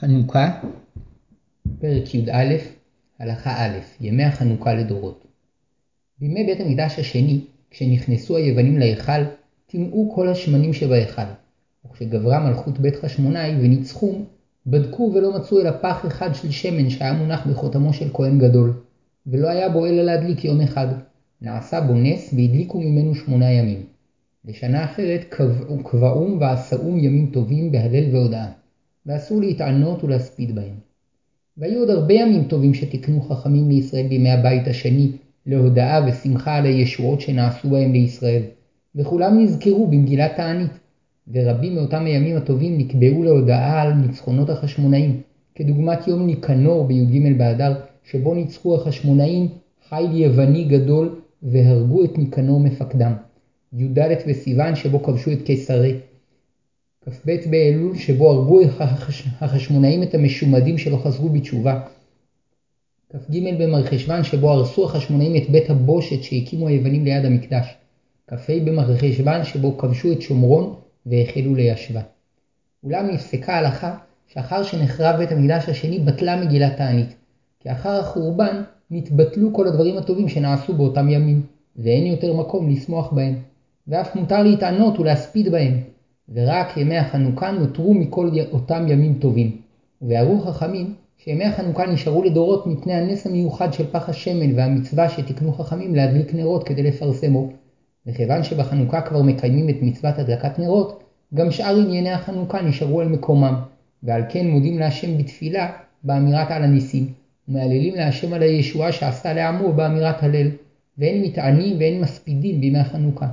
חנוכה, פרק י"א, הלכה א', ימי החנוכה לדורות. בימי בית המקדש השני, כשנכנסו היוונים להיכל, טימאו כל השמנים שבהיכל, וכשגברה מלכות בית חשמונאי וניצחום, בדקו ולא מצאו אלא פח אחד של שמן שהיה מונח בחותמו של כהן גדול, ולא היה בו אלא להדליק יום אחד. נעשה בו נס והדליקו ממנו שמונה ימים. לשנה אחרת קבעו, קבעום ועשאום ימים טובים בהלל והודאה. ואסור להתענות ולהספיד בהם. והיו עוד הרבה ימים טובים שתיקנו חכמים לישראל בימי הבית השני, להודאה ושמחה על הישועות שנעשו בהם לישראל, וכולם נזכרו במגילת תענית. ורבים מאותם הימים הטובים נקבעו להודאה על ניצחונות החשמונאים, כדוגמת יום ניקנור בי"ג באדר, שבו ניצחו החשמונאים חיל יווני גדול והרגו את ניקנור מפקדם. י"ד בסיוון שבו כבשו את קיסרי, כ"ב באלול שבו הרגו החשמונאים את המשומדים שלא חזרו בתשובה. כ"ג במרחשוון שבו הרסו החשמונאים את בית הבושת שהקימו היוונים ליד המקדש. כ"ה במרחשוון שבו כבשו את שומרון והחלו ליישבה. אולם נפסקה ההלכה שאחר שנחרב בית המקדש השני בטלה מגילת תענית, כי אחר החורבן נתבטלו כל הדברים הטובים שנעשו באותם ימים, ואין יותר מקום לשמוח בהם, ואף מותר להתענות ולהספיד בהם, ורק ימי החנוכה נותרו מכל אותם ימים טובים. והראו חכמים שימי החנוכה נשארו לדורות מפני הנס המיוחד של פח השמן והמצווה שתיקנו חכמים להדליק נרות כדי לפרסמו. וכיוון שבחנוכה כבר מקיימים את מצוות הדלקת נרות, גם שאר ענייני החנוכה נשארו על מקומם, ועל כן מודים להשם בתפילה באמירת על הניסים, ומהללים להשם על הישועה שעשה לעמו באמירת הלל, ואין מתענים ואין מספידים בימי החנוכה.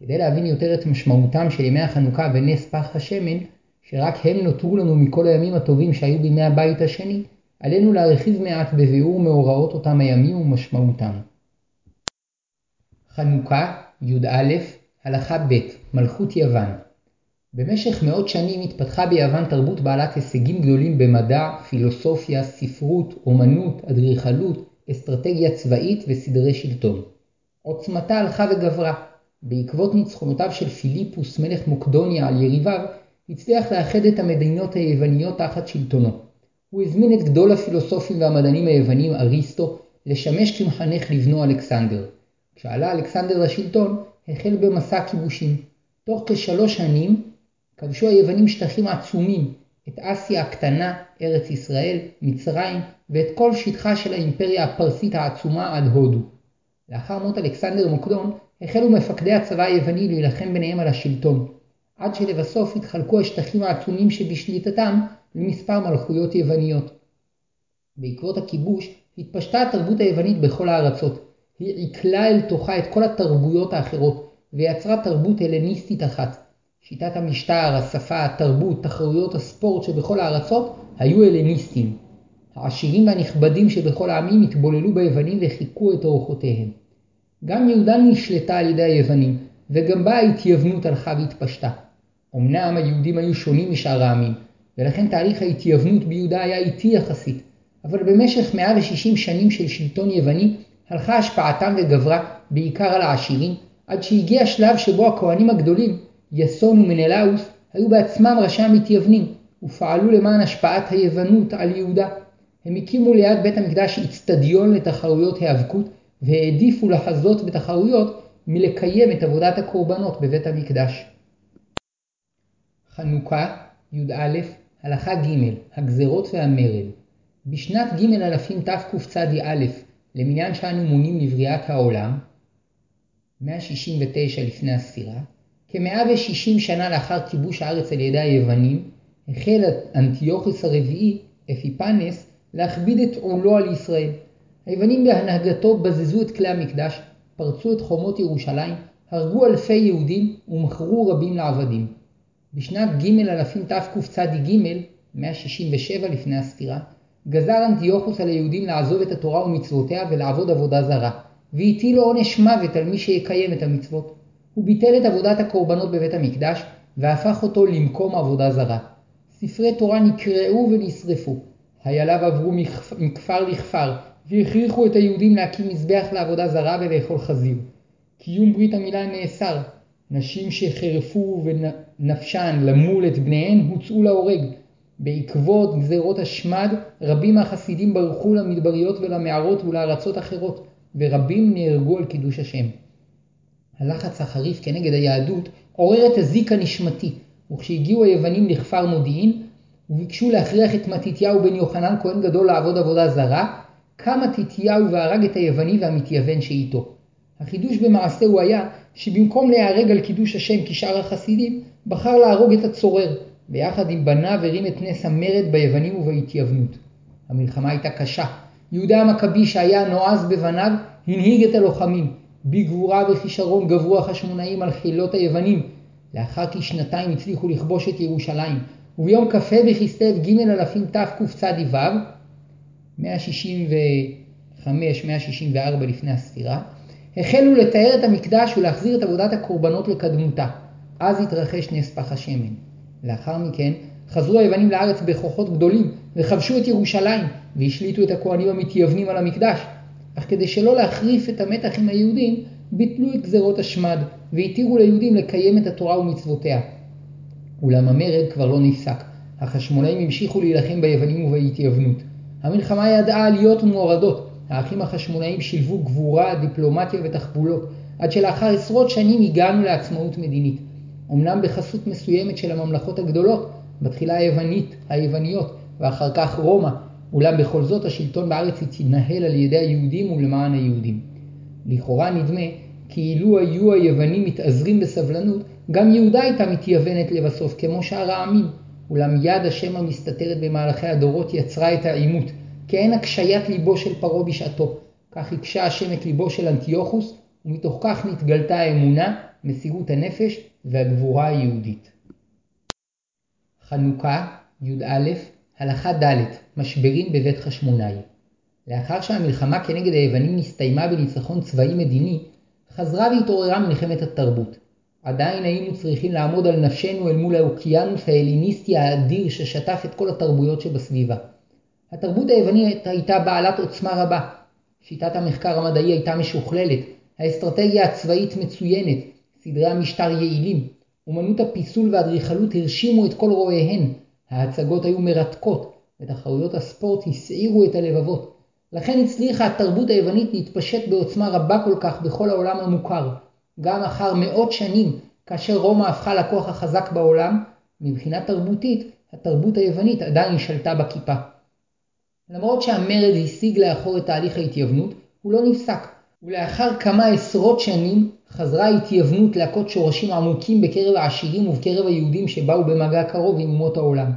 כדי להבין יותר את משמעותם של ימי החנוכה ונס פח השמן, שרק הם נותרו לנו מכל הימים הטובים שהיו בימי הבית השני, עלינו להרחיב מעט בביאור מאורעות אותם הימים ומשמעותם. חנוכה, י"א, הלכה ב', מלכות יוון. במשך מאות שנים התפתחה ביוון תרבות בעלת הישגים גדולים במדע, פילוסופיה, ספרות, אומנות, אדריכלות, אסטרטגיה צבאית וסדרי שלטון. עוצמתה הלכה וגברה, בעקבות ניצחונותיו של פיליפוס מלך מוקדוניה על יריביו, הצליח לאחד את המדינות היווניות תחת שלטונו. הוא הזמין את גדול הפילוסופים והמדענים היוונים אריסטו לשמש כמחנך לבנו אלכסנדר. כשעלה אלכסנדר לשלטון, החל במסע כיבושים. תוך כשלוש שנים כבשו היוונים שטחים עצומים, את אסיה הקטנה, ארץ ישראל, מצרים, ואת כל שטחה של האימפריה הפרסית העצומה עד הודו. לאחר מות אלכסנדר מוקדון, החלו מפקדי הצבא היווני להילחם ביניהם על השלטון, עד שלבסוף התחלקו השטחים העצומים שבשליטתם למספר מלכויות יווניות. בעקבות הכיבוש התפשטה התרבות היוונית בכל הארצות. היא עיכלה אל תוכה את כל התרבויות האחרות, ויצרה תרבות הלניסטית אחת. שיטת המשטר, השפה, התרבות, תחרויות הספורט שבכל הארצות היו הלניסטים. העשירים והנכבדים שבכל העמים התבוללו ביוונים וחיכו את אורחותיהם. גם יהודה נשלטה על ידי היוונים, וגם בה ההתייוונות הלכה והתפשטה. אמנם היהודים היו שונים משאר העמים, ולכן תהליך ההתייוונות ביהודה היה איטי יחסית, אבל במשך 160 שנים של שלטון יווני הלכה השפעתם וגברה בעיקר על העשירים, עד שהגיע שלב שבו הכהנים הגדולים, יסון ומנלאוס, היו בעצמם ראשי המתייוונים, ופעלו למען השפעת היוונות על יהודה. הם הקימו ליד בית המקדש אצטדיון לתחרויות היאבקות, והעדיפו לחזות בתחרויות מלקיים את עבודת הקורבנות בבית המקדש. חנוכה, י"א, הלכה ג', הגזרות והמרד. בשנת ג' אלפים תקצ"א, למניין שאנו מונים לבריאת העולם, 169 לפני הספירה, כ-160 שנה לאחר כיבוש הארץ על ידי היוונים, החל אנטיוכוס הרביעי, אפיפנס, להכביד את עולו על ישראל. היוונים בהנהגתו בזזו את כלי המקדש, פרצו את חומות ירושלים, הרגו אלפי יהודים ומכרו רבים לעבדים. בשנת ג' אלפים תקצ"ג, 167 לפני הספירה, גזר אנטיוכוס על היהודים לעזוב את התורה ומצוותיה ולעבוד עבודה זרה, והטיל לו עונש מוות על מי שיקיים את המצוות. הוא ביטל את עבודת הקורבנות בבית המקדש, והפך אותו למקום עבודה זרה. ספרי תורה נקרעו ונשרפו. חייליו עברו מכפר לכפר, והכריחו את היהודים להקים מזבח לעבודה זרה ולאכול חזיר. קיום ברית המילה נאסר. נשים שחירפו ונפשן למול את בניהן הוצאו להורג. בעקבות גזרות השמד, רבים מהחסידים ברחו למדבריות ולמערות ולארצות אחרות, ורבים נהרגו על קידוש השם. הלחץ החריף כנגד היהדות עורר את הזיק הנשמתי, וכשהגיעו היוונים לכפר מודיעין, וביקשו להכריח את מתתיהו בן יוחנן כהן גדול לעבוד עבודה זרה, קם מתתיהו והרג את היווני והמתייוון שאיתו. החידוש במעשהו היה שבמקום להיהרג על קידוש השם כשאר החסידים, בחר להרוג את הצורר, ויחד עם בניו הרים את נס המרד ביוונים ובהתייוונות. המלחמה הייתה קשה. יהודה המכבי שהיה נועז בבניו, הנהיג את הלוחמים. בגבורה וכישרון גברו החשמונאים על חילות היוונים. לאחר כשנתיים הצליחו לכבוש את ירושלים, וביום כ"ה בכסלו ג' אלפים תקצ"ו, 165-164 לפני הספירה, החלו לתאר את המקדש ולהחזיר את עבודת הקורבנות לקדמותה. אז התרחש נס פח השמן. לאחר מכן חזרו היוונים לארץ בכוחות גדולים וכבשו את ירושלים והשליטו את הכהנים המתייוונים על המקדש. אך כדי שלא להחריף את המתח עם היהודים, ביטלו את גזרות השמד והתירו ליהודים לקיים את התורה ומצוותיה. אולם המרד כבר לא נפסק. החשמונאים המשיכו להילחם ביוונים ובהתייוונות. המלחמה ידעה עליות ומורדות. האחים החשמונאים שילבו גבורה, דיפלומטיה ותחבולות, עד שלאחר עשרות שנים הגענו לעצמאות מדינית. אמנם בחסות מסוימת של הממלכות הגדולות, בתחילה היוונית, היווניות, ואחר כך רומא, אולם בכל זאת השלטון בארץ התנהל על ידי היהודים ולמען היהודים. לכאורה נדמה כאילו היו היוונים מתאזרים בסבלנות, גם יהודה הייתה מתייוונת לבסוף כמו שאר העמים, אולם יד השם המסתתרת במהלכי הדורות יצרה את העימות, כאין הקשיית ליבו של פרעה בשעתו. כך הקשה השם את ליבו של אנטיוכוס, ומתוך כך נתגלתה האמונה, מסירות הנפש והגבורה היהודית. חנוכה, י"א, הלכה ד', משברים בבית חשמונאי. לאחר שהמלחמה כנגד היוונים נסתיימה בניצחון צבאי מדיני, חזרה והתעוררה מלחמת התרבות. עדיין היינו צריכים לעמוד על נפשנו אל מול האוקיינוס ההליניסטי האדיר ששטף את כל התרבויות שבסביבה. התרבות היוונית הייתה בעלת עוצמה רבה. שיטת המחקר המדעי הייתה משוכללת, האסטרטגיה הצבאית מצוינת, סדרי המשטר יעילים, אומנות הפיסול והאדריכלות הרשימו את כל רואיהן, ההצגות היו מרתקות, ותחרויות הספורט הסעירו את הלבבות. לכן הצליחה התרבות היוונית להתפשט בעוצמה רבה כל כך בכל העולם המוכר. גם אחר מאות שנים, כאשר רומא הפכה לכוח החזק בעולם, מבחינה תרבותית, התרבות היוונית עדיין שלטה בכיפה. למרות שהמרד השיג לאחור את תהליך ההתייוונות, הוא לא נפסק, ולאחר כמה עשרות שנים חזרה ההתייוונות להכות שורשים עמוקים בקרב העשירים ובקרב היהודים שבאו במגע קרוב עם אומות העולם.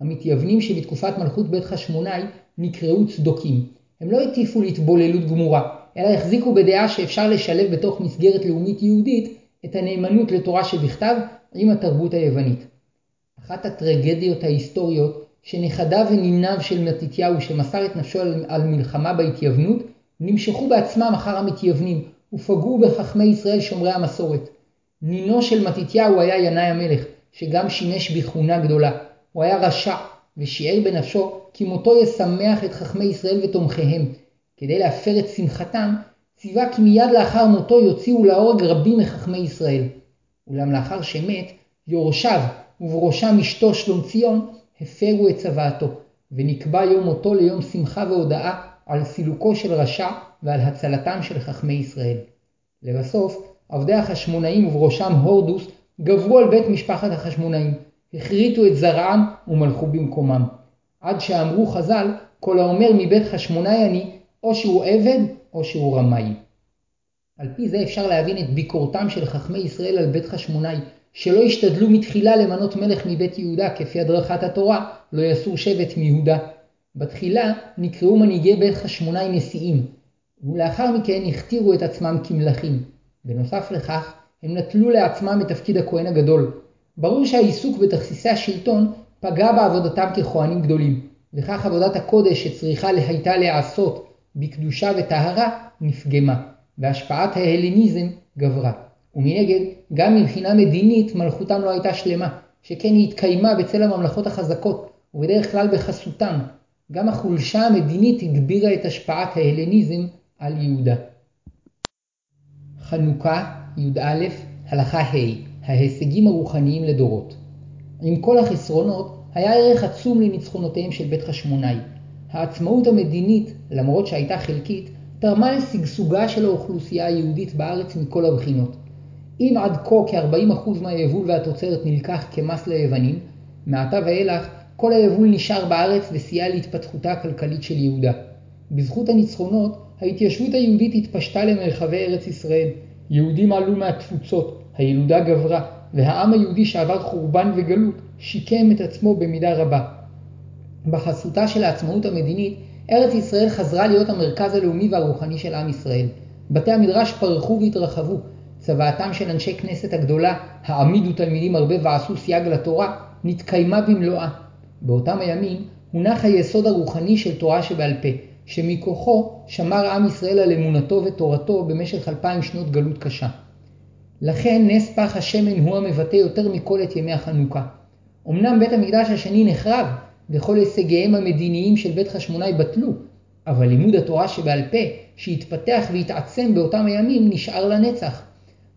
המתייוונים שבתקופת מלכות בית חשמונאי נקראו צדוקים. הם לא הטיפו להתבוללות גמורה, אלא החזיקו בדעה שאפשר לשלב בתוך מסגרת לאומית יהודית את הנאמנות לתורה שבכתב עם התרבות היוונית. אחת הטרגדיות ההיסטוריות שנכדיו וניניו של מתתיהו שמסר את נפשו על, מלחמה בהתייוונות נמשכו בעצמם אחר המתייוונים ופגעו בחכמי ישראל שומרי המסורת. נינו של מתתיהו היה ינאי המלך, שגם שימש בכהונה גדולה. הוא היה רשע, ושיער בנפשו כי מותו ישמח את חכמי ישראל ותומכיהם. כדי להפר את שמחתם, ציווה כי מיד לאחר מותו יוציאו להורג רבים מחכמי ישראל. אולם לאחר שמת, יורשיו, ובראשם אשתו שלום ציון, הפרו את צוואתו, ונקבע יום מותו ליום שמחה והודאה על סילוקו של רשע ועל הצלתם של חכמי ישראל. לבסוף, עבדי החשמונאים ובראשם הורדוס גברו על בית משפחת החשמונאים, הכריתו את זרעם ומלכו במקומם. עד שאמרו חז"ל, כל האומר מבית חשמונאי אני, או שהוא עבד או שהוא רמאי. על פי זה אפשר להבין את ביקורתם של חכמי ישראל על בית חשמונאי, שלא השתדלו מתחילה למנות מלך מבית יהודה כפי הדרכת התורה, לא יסור שבט מיהודה. בתחילה נקראו מנהיגי בית חשמונאי נשיאים, ולאחר מכן הכתירו את עצמם כמלכים. בנוסף לכך, הם נטלו לעצמם את תפקיד הכהן הגדול. ברור שהעיסוק בתכסיסי השלטון פגע בעבודתם ככהנים גדולים, וכך עבודת הקודש שצריכה הייתה להיעשות בקדושה וטהרה נפגמה, והשפעת ההלניזם גברה. ומנגד, גם מבחינה מדינית מלכותם לא הייתה שלמה, שכן היא התקיימה בצל הממלכות החזקות, ובדרך כלל בחסותם. גם החולשה המדינית הגבירה את השפעת ההלניזם על יהודה. חנוכה, י"א, הלכה ה' ההישגים הרוחניים לדורות. עם כל החסרונות, היה ערך עצום לניצחונותיהם של בית חשמונאי. העצמאות המדינית, למרות שהייתה חלקית, תרמה לשגשוגה של האוכלוסייה היהודית בארץ מכל הבחינות. אם עד כה כ-40% מהיבול והתוצרת נלקח כמס ליוונים, מעתה ואילך כל היבול נשאר בארץ וסייע להתפתחותה הכלכלית של יהודה. בזכות הניצחונות, ההתיישבות היהודית התפשטה למרחבי ארץ ישראל. יהודים עלו מהתפוצות, הילודה גברה, והעם היהודי שעבר חורבן וגלות שיקם את עצמו במידה רבה. בחסותה של העצמאות המדינית, ארץ ישראל חזרה להיות המרכז הלאומי והרוחני של עם ישראל. בתי המדרש פרחו והתרחבו, צוואתם של אנשי כנסת הגדולה, העמידו תלמידים הרבה ועשו סייג לתורה, נתקיימה במלואה. באותם הימים הונח היסוד הרוחני של תורה שבעל פה, שמכוחו שמר עם ישראל על אמונתו ותורתו במשך אלפיים שנות גלות קשה. לכן נס פח השמן הוא המבטא יותר מכל את ימי החנוכה. אמנם בית המקדש השני נחרב, וכל הישגיהם המדיניים של בית חשמונאי בטלו, אבל לימוד התורה שבעל פה, שהתפתח והתעצם באותם הימים, נשאר לנצח.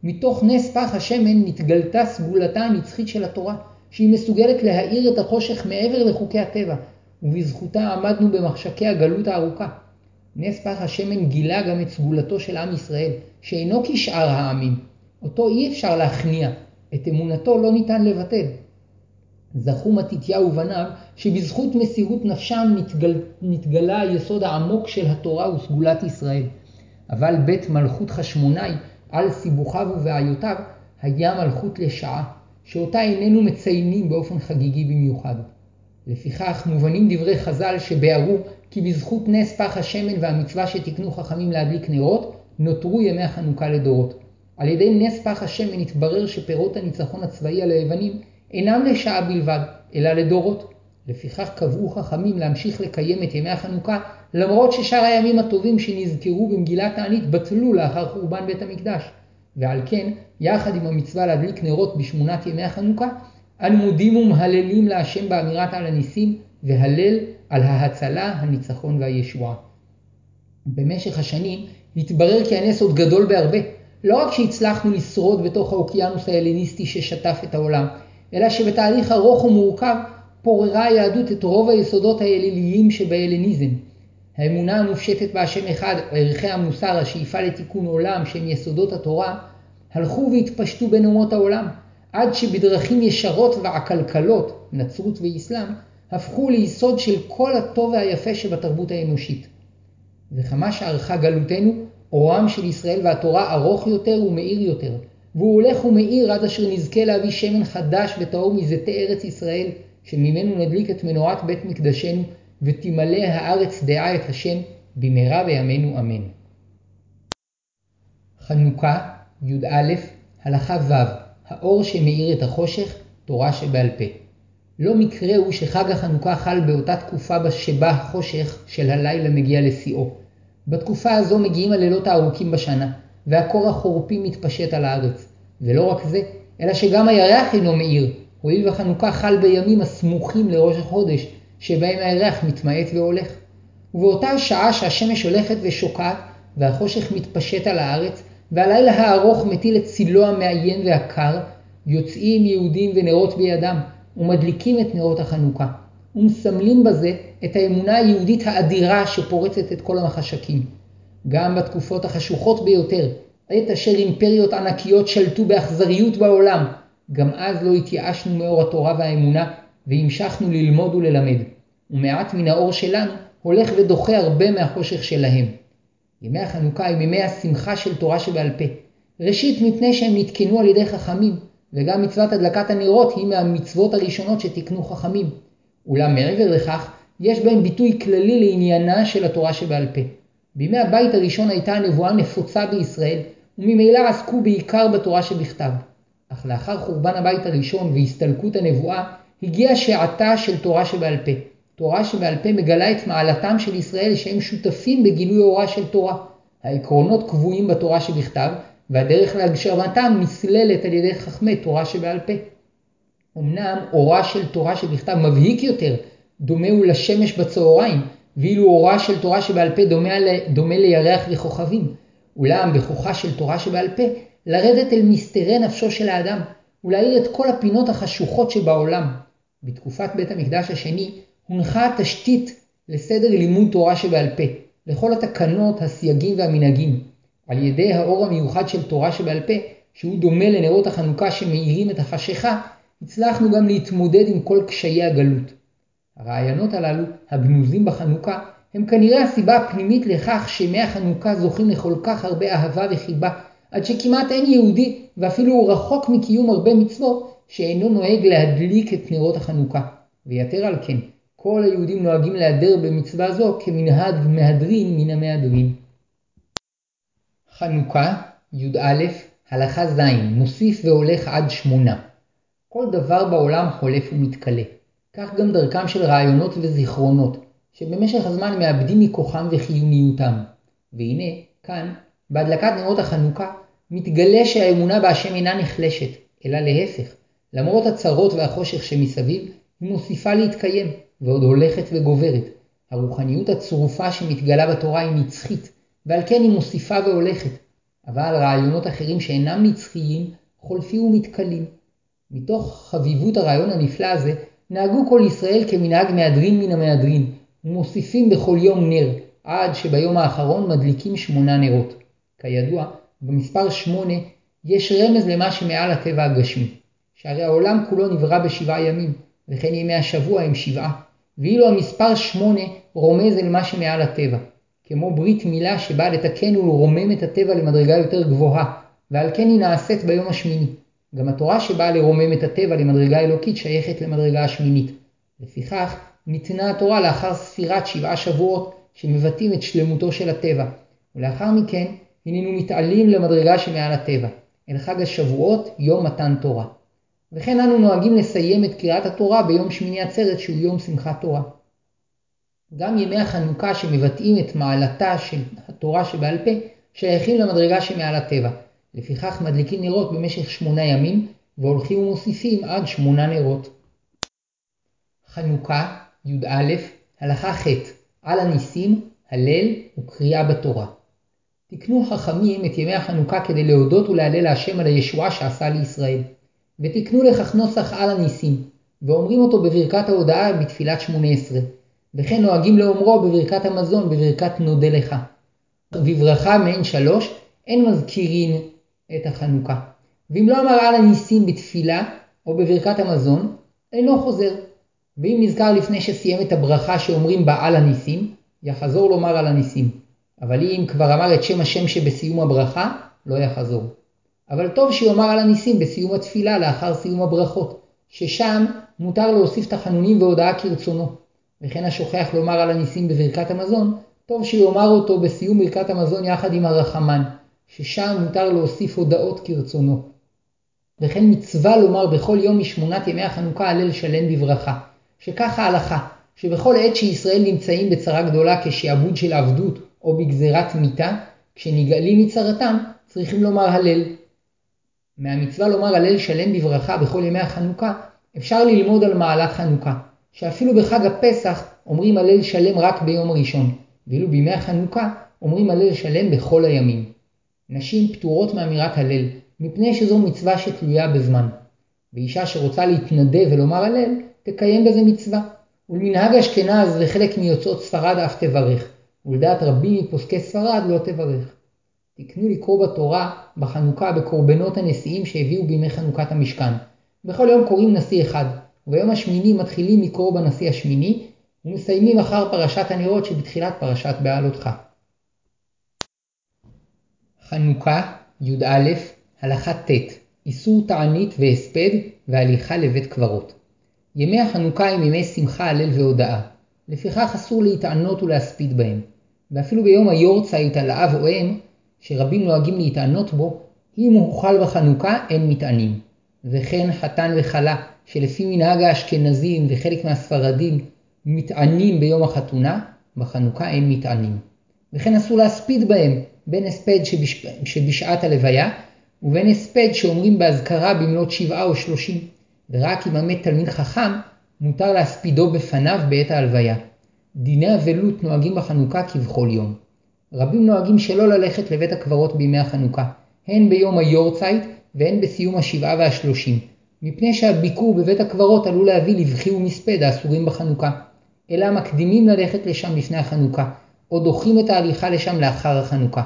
מתוך נס פח השמן נתגלתה סגולתה הנצחית של התורה, שהיא מסוגלת להאיר את החושך מעבר לחוקי הטבע, ובזכותה עמדנו במחשקי הגלות הארוכה. נס פח השמן גילה גם את סגולתו של עם ישראל, שאינו כשאר העמים. אותו אי אפשר להכניע, את אמונתו לא ניתן לבטל. זכו מתתיהו ובניו שבזכות מסירות נפשם נתגל, נתגלה היסוד העמוק של התורה וסגולת ישראל. אבל בית מלכות חשמונאי על סיבוכיו ובעיותיו היה מלכות לשעה, שאותה איננו מציינים באופן חגיגי במיוחד. לפיכך מובנים דברי חז"ל שביארו כי בזכות נס פח השמן והמצווה שתיקנו חכמים להדליק נרות, נותרו ימי החנוכה לדורות. על ידי נס פח השמן התברר שפירות הניצחון הצבאי על היוונים אינם לשעה בלבד, אלא לדורות. לפיכך קבעו חכמים להמשיך לקיים את ימי החנוכה, למרות ששאר הימים הטובים שנזכרו במגילת תענית בטלו לאחר חורבן בית המקדש. ועל כן, יחד עם המצווה להדליק נרות בשמונת ימי החנוכה, אנו מודים ומהללים להשם באמירת על הניסים, והלל על ההצלה, הניצחון והישועה. במשך השנים התברר כי הנס עוד גדול בהרבה. לא רק שהצלחנו לשרוד בתוך האוקיינוס ההלניסטי ששטף את העולם, אלא שבתהליך ארוך ומורכב פוררה היהדות את רוב היסודות האליליים שבהלניזם. האמונה המופשטת בהשם אחד, ערכי המוסר, השאיפה לתיקון עולם שהם יסודות התורה, הלכו והתפשטו בין אומות העולם, עד שבדרכים ישרות ועקלקלות, נצרות ואסלאם, הפכו ליסוד של כל הטוב והיפה שבתרבות האנושית. וכמה שערכה גלותנו, אורם של ישראל והתורה ארוך יותר ומאיר יותר, והוא הולך ומאיר עד אשר נזכה להביא שמן חדש וטהור מזיתי ארץ ישראל, שממנו נדליק את מנורת בית מקדשנו, ותמלא הארץ דעה את השם, במהרה בימינו אמן. חנוכה, י"א, הלכה ו', האור שמאיר את החושך, תורה שבעל פה. לא מקרה הוא שחג החנוכה חל באותה תקופה שבה החושך של הלילה מגיע לשיאו. בתקופה הזו מגיעים הלילות הארוכים בשנה, והקור החורפי מתפשט על הארץ. ולא רק זה, אלא שגם הירח אינו מאיר, הואיל וחנוכה חל בימים הסמוכים לראש החודש, שבהם הירח מתמעט והולך. ובאותה שעה שהשמש הולכת ושוקעת, והחושך מתפשט על הארץ, והלילה הארוך מטיל את צילו המאיים והקר, יוצאים יהודים ונרות בידם, ומדליקים את נרות החנוכה, ומסמלים בזה את האמונה היהודית האדירה שפורצת את כל המחשקים. גם בתקופות החשוכות ביותר, עת אשר אימפריות ענקיות שלטו באכזריות בעולם, גם אז לא התייאשנו מאור התורה והאמונה, והמשכנו ללמוד וללמד. ומעט מן האור שלנו הולך ודוחה הרבה מהחושך שלהם. ימי החנוכה הם ימי השמחה של תורה שבעל פה. ראשית מפני שהם נתקנו על ידי חכמים, וגם מצוות הדלקת הנרות היא מהמצוות הראשונות שתיקנו חכמים. אולם מעבר לכך, יש בהם ביטוי כללי לעניינה של התורה שבעל פה. בימי הבית הראשון הייתה הנבואה נפוצה בישראל, וממילא עסקו בעיקר בתורה שבכתב. אך לאחר חורבן הבית הראשון והסתלקות הנבואה, הגיעה שעתה של תורה שבעל פה. תורה שבעל פה מגלה את מעלתם של ישראל שהם שותפים בגילוי אורה של תורה. העקרונות קבועים בתורה שבכתב, והדרך להגשמתם נסללת על ידי חכמי תורה שבעל פה. אמנם אורה של תורה שבכתב מבהיק יותר, דומה הוא לשמש בצהריים, ואילו אורה של תורה שבעל פה דומה, דומה לירח וכוכבים. אולם בכוחה של תורה שבעל פה, לרדת אל מסתרי נפשו של האדם, ולהאיר את כל הפינות החשוכות שבעולם. בתקופת בית המקדש השני הונחה התשתית לסדר לימוד תורה שבעל פה, לכל התקנות, הסייגים והמנהגים. על ידי האור המיוחד של תורה שבעל פה, שהוא דומה לנרות החנוכה שמאירים את החשיכה, הצלחנו גם להתמודד עם כל קשיי הגלות. הרעיונות הללו, הגנוזים בחנוכה, הם כנראה הסיבה הפנימית לכך שימי החנוכה זוכים לכל כך הרבה אהבה וחיבה, עד שכמעט אין יהודי, ואפילו הוא רחוק מקיום הרבה מצוות, שאינו נוהג להדליק את נרות החנוכה. ויתר על כן, כל היהודים נוהגים להדר במצווה זו כמנהג מהדרין מן המהדרין. חנוכה, י"א, הלכה ז', מוסיף והולך עד שמונה. כל דבר בעולם חולף ומתכלה. כך גם דרכם של רעיונות וזיכרונות, שבמשך הזמן מאבדים מכוחם וחיוניותם. והנה, כאן, בהדלקת נרות החנוכה, מתגלה שהאמונה בהשם אינה נחלשת, אלא להפך. למרות הצרות והחושך שמסביב, היא מוסיפה להתקיים, ועוד הולכת וגוברת. הרוחניות הצרופה שמתגלה בתורה היא נצחית, ועל כן היא מוסיפה והולכת. אבל רעיונות אחרים שאינם נצחיים, חולפים ומתכלים. מתוך חביבות הרעיון הנפלא הזה, נהגו כל ישראל כמנהג מהדרין מן המהדרין, ומוסיפים בכל יום נר, עד שביום האחרון מדליקים שמונה נרות. כידוע, במספר שמונה יש רמז למה שמעל הטבע הגשמי, שהרי העולם כולו נברא בשבעה ימים, וכן ימי השבוע הם שבעה, ואילו המספר שמונה רומז אל מה שמעל הטבע, כמו ברית מילה שבאה לתקן ולרומם את הטבע למדרגה יותר גבוהה, ועל כן היא נעשית ביום השמיני. גם התורה שבאה לרומם את הטבע למדרגה אלוקית שייכת למדרגה השמינית. לפיכך, ניתנה התורה לאחר ספירת שבעה שבועות שמבטאים את שלמותו של הטבע, ולאחר מכן הננו מתעלים למדרגה שמעל הטבע, אל חג השבועות, יום מתן תורה. וכן אנו נוהגים לסיים את קריאת התורה ביום שמיני עצרת שהוא יום שמחת תורה. גם ימי החנוכה שמבטאים את מעלתה של התורה שבעל פה, שייכים למדרגה שמעל הטבע. לפיכך מדליקים נרות במשך שמונה ימים, והולכים ומוסיפים עד שמונה נרות. חנוכה, י"א, הלכה ח' על הניסים, הלל וקריאה בתורה. תקנו חכמים את ימי החנוכה כדי להודות ולהלל להשם על הישועה שעשה לישראל. ותקנו לכך נוסח על הניסים, ואומרים אותו בברכת ההודעה בתפילת שמונה עשרה. וכן נוהגים לאומרו בברכת המזון, בברכת נודה לך. ובברכה מעין שלוש, אין מזכירים את החנוכה. ואם לא אמר על הניסים בתפילה או בברכת המזון, אינו חוזר. ואם נזכר לפני שסיים את הברכה שאומרים בה על הניסים, יחזור לומר על הניסים. אבל אם כבר אמר את שם השם שבסיום הברכה, לא יחזור. אבל טוב שיאמר על הניסים בסיום התפילה לאחר סיום הברכות, ששם מותר להוסיף תחנונים והודעה כרצונו. וכן השוכח לומר על הניסים בברכת המזון, טוב שיאמר אותו בסיום ברכת המזון יחד עם הרחמן, ששם מותר להוסיף הודעות כרצונו. וכן מצווה לומר בכל יום משמונת ימי החנוכה הלל שלם בברכה, שכך ההלכה, שבכל עת שישראל נמצאים בצרה גדולה כשעבוד של עבדות או בגזירת מיתה, כשנגאלים מצרתם, צריכים לומר הלל. מהמצווה לומר הלל שלם בברכה בכל ימי החנוכה, אפשר ללמוד על מעלת חנוכה, שאפילו בחג הפסח אומרים הלל שלם רק ביום הראשון, ואילו בימי החנוכה אומרים הלל שלם בכל הימים. נשים פטורות מאמירת הלל, מפני שזו מצווה שתלויה בזמן. ואישה שרוצה להתנדב ולומר הלל, תקיים בזה מצווה. ולמנהג אשכנז וחלק מיוצאות ספרד אף תברך, ולדעת רבים מפוסקי ספרד לא תברך. תקנו לקרוא בתורה בחנוכה בקורבנות הנשיאים שהביאו בימי חנוכת המשכן. בכל יום קוראים נשיא אחד, וביום השמיני מתחילים לקרוא בנשיא השמיני, ומסיימים אחר פרשת הנרות שבתחילת פרשת בעלותך. חנוכה, י"א, הלכה ט' איסור תענית והספד והליכה לבית קברות. ימי החנוכה הם ימי שמחה, הלל והודאה. לפיכך אסור להתענות ולהספיד בהם. ואפילו ביום היורצייט על אב או אם, שרבים נוהגים להתענות בו, אם הוא הוחל בחנוכה אין מתענים. וכן חתן וכלה, שלפי מנהג האשכנזים וחלק מהספרדים מתענים ביום החתונה, בחנוכה אין מתענים. וכן אסור להספיד בהם, בין הספד שבש... שבשעת הלוויה, ובין הספד שאומרים באזכרה במלאת שבעה או שלושים. ורק אם המת תלמיד חכם, מותר להספידו בפניו בעת ההלוויה. דיני אבלות נוהגים בחנוכה כבכל יום. רבים נוהגים שלא ללכת לבית הקברות בימי החנוכה, הן ביום היורצייט והן בסיום השבעה והשלושים, מפני שהביקור בבית הקברות עלול להביא לבכי ומספד האסורים בחנוכה, אלא מקדימים ללכת לשם לפני החנוכה, או דוחים את ההליכה לשם לאחר החנוכה.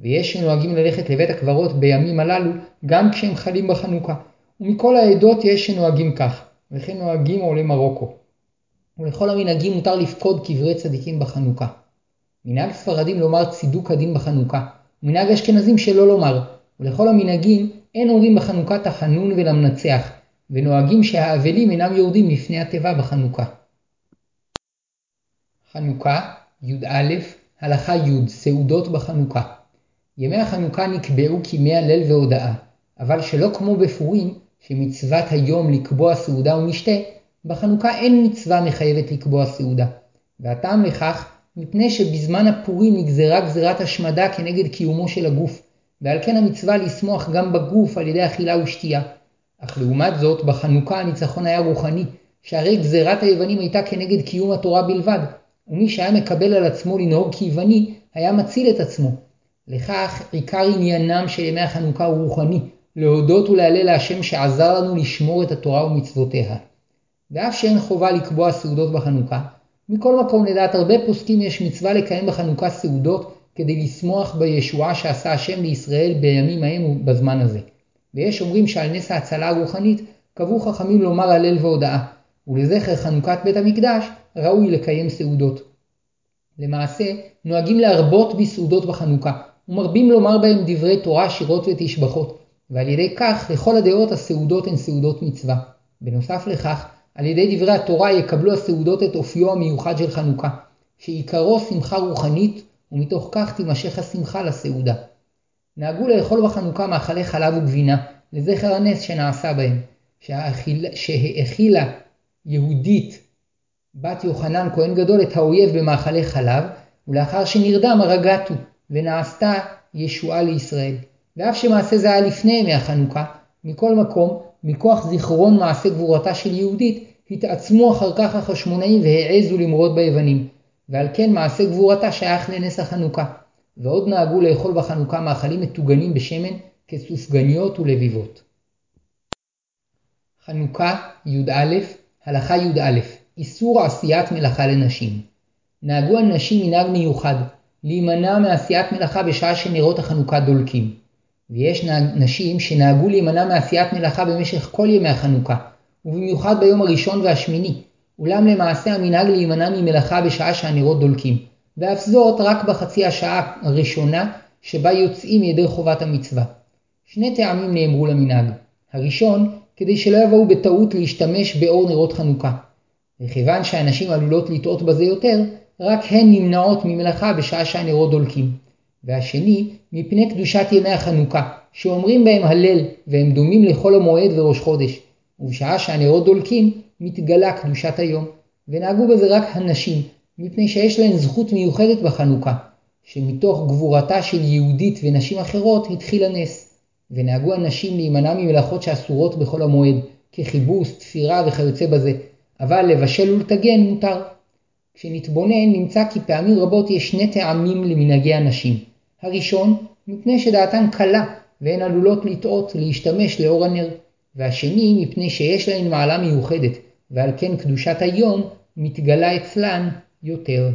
ויש שנוהגים ללכת לבית הקברות בימים הללו גם כשהם חלים בחנוכה, ומכל העדות יש שנוהגים כך, וכן נוהגים עולי מרוקו. ולכל המנהגים מותר לפקוד קברי צדיקים בחנוכה. מנהג ספרדים לומר צידוק הדין בחנוכה, ומנהג אשכנזים שלא לומר, ולכל המנהגים אין אומרים בחנוכה תחנון ולמנצח, ונוהגים שהאבלים אינם יורדים לפני התיבה בחנוכה. חנוכה, י"א, הלכה י' סעודות בחנוכה. ימי החנוכה נקבעו כימי הלל והודאה, אבל שלא כמו בפורים, שמצוות היום לקבוע סעודה ומשתה, בחנוכה אין מצווה מחייבת לקבוע סעודה. והטעם לכך, מפני שבזמן הפורים נגזרה גזירת השמדה כנגד קיומו של הגוף, ועל כן המצווה לשמוח גם בגוף על ידי אכילה ושתייה. אך לעומת זאת, בחנוכה הניצחון היה רוחני, שהרי גזירת היוונים הייתה כנגד קיום התורה בלבד, ומי שהיה מקבל על עצמו לנהוג כיווני, היה מציל את עצמו. לכך עיקר עניינם של ימי החנוכה הוא רוחני, להודות ולהלל להשם שעזר לנו לשמור את התורה ומצוותיה. ואף שאין חובה לקבוע סעודות בחנוכה, מכל מקום לדעת הרבה פוסקים יש מצווה לקיים בחנוכה סעודות כדי לשמוח בישועה שעשה השם לישראל בימים ההם ובזמן הזה. ויש אומרים שעל נס ההצלה הרוחנית קבעו חכמים לומר הלל והודאה, ולזכר חנוכת בית המקדש ראוי לקיים סעודות. למעשה, נוהגים להרבות בסעודות בחנוכה, ומרבים לומר בהם דברי תורה, שירות ותשבחות, ועל ידי כך, לכל הדעות הסעודות הן סעודות מצווה. בנוסף לכך, על ידי דברי התורה יקבלו הסעודות את אופיו המיוחד של חנוכה, שעיקרו שמחה רוחנית, ומתוך כך תימשך השמחה לסעודה. נהגו לאכול בחנוכה מאכלי חלב וגבינה, לזכר הנס שנעשה בהם, שהאכילה יהודית בת יוחנן כהן גדול את האויב במאכלי חלב, ולאחר שנרדם הרגתו, ונעשתה ישועה לישראל. ואף שמעשה זה היה לפני ימי החנוכה, מכל מקום, מכוח זיכרון מעשה גבורתה של יהודית, התעצמו אחר כך החשמונאים והעזו למרוד ביוונים, ועל כן מעשה גבורתה שייך לנס החנוכה. ועוד נהגו לאכול בחנוכה מאכלים מטוגנים בשמן כסופגניות ולביבות. חנוכה י"א, הלכה י"א, איסור עשיית מלאכה לנשים. נהגו הנשים מנהג מיוחד, להימנע מעשיית מלאכה בשעה שנרות החנוכה דולקים. ויש נשים שנהגו להימנע מעשיית מלאכה במשך כל ימי החנוכה, ובמיוחד ביום הראשון והשמיני, אולם למעשה המנהג להימנע ממלאכה בשעה שהנרות דולקים, ואף זאת רק בחצי השעה הראשונה שבה יוצאים ידי חובת המצווה. שני טעמים נאמרו למנהג. הראשון, כדי שלא יבואו בטעות להשתמש באור נרות חנוכה. וכיוון שהנשים עלולות לטעות בזה יותר, רק הן נמנעות ממלאכה בשעה שהנרות דולקים. והשני, מפני קדושת ימי החנוכה, שאומרים בהם הלל, והם דומים לחול המועד וראש חודש, ובשעה שהנרות דולקים, מתגלה קדושת היום, ונהגו בזה רק הנשים, מפני שיש להן זכות מיוחדת בחנוכה, שמתוך גבורתה של יהודית ונשים אחרות התחיל הנס, ונהגו הנשים להימנע ממלאכות שאסורות בחול המועד, ככיבוס, תפירה וכיוצא בזה, אבל לבשל ולטגן מותר. כשנתבונן נמצא כי פעמים רבות יש שני טעמים למנהגי הנשים. הראשון, מפני שדעתן קלה והן עלולות לטעות להשתמש לאור הנר, והשני מפני שיש להן מעלה מיוחדת, ועל כן קדושת היום מתגלה אצלן יותר.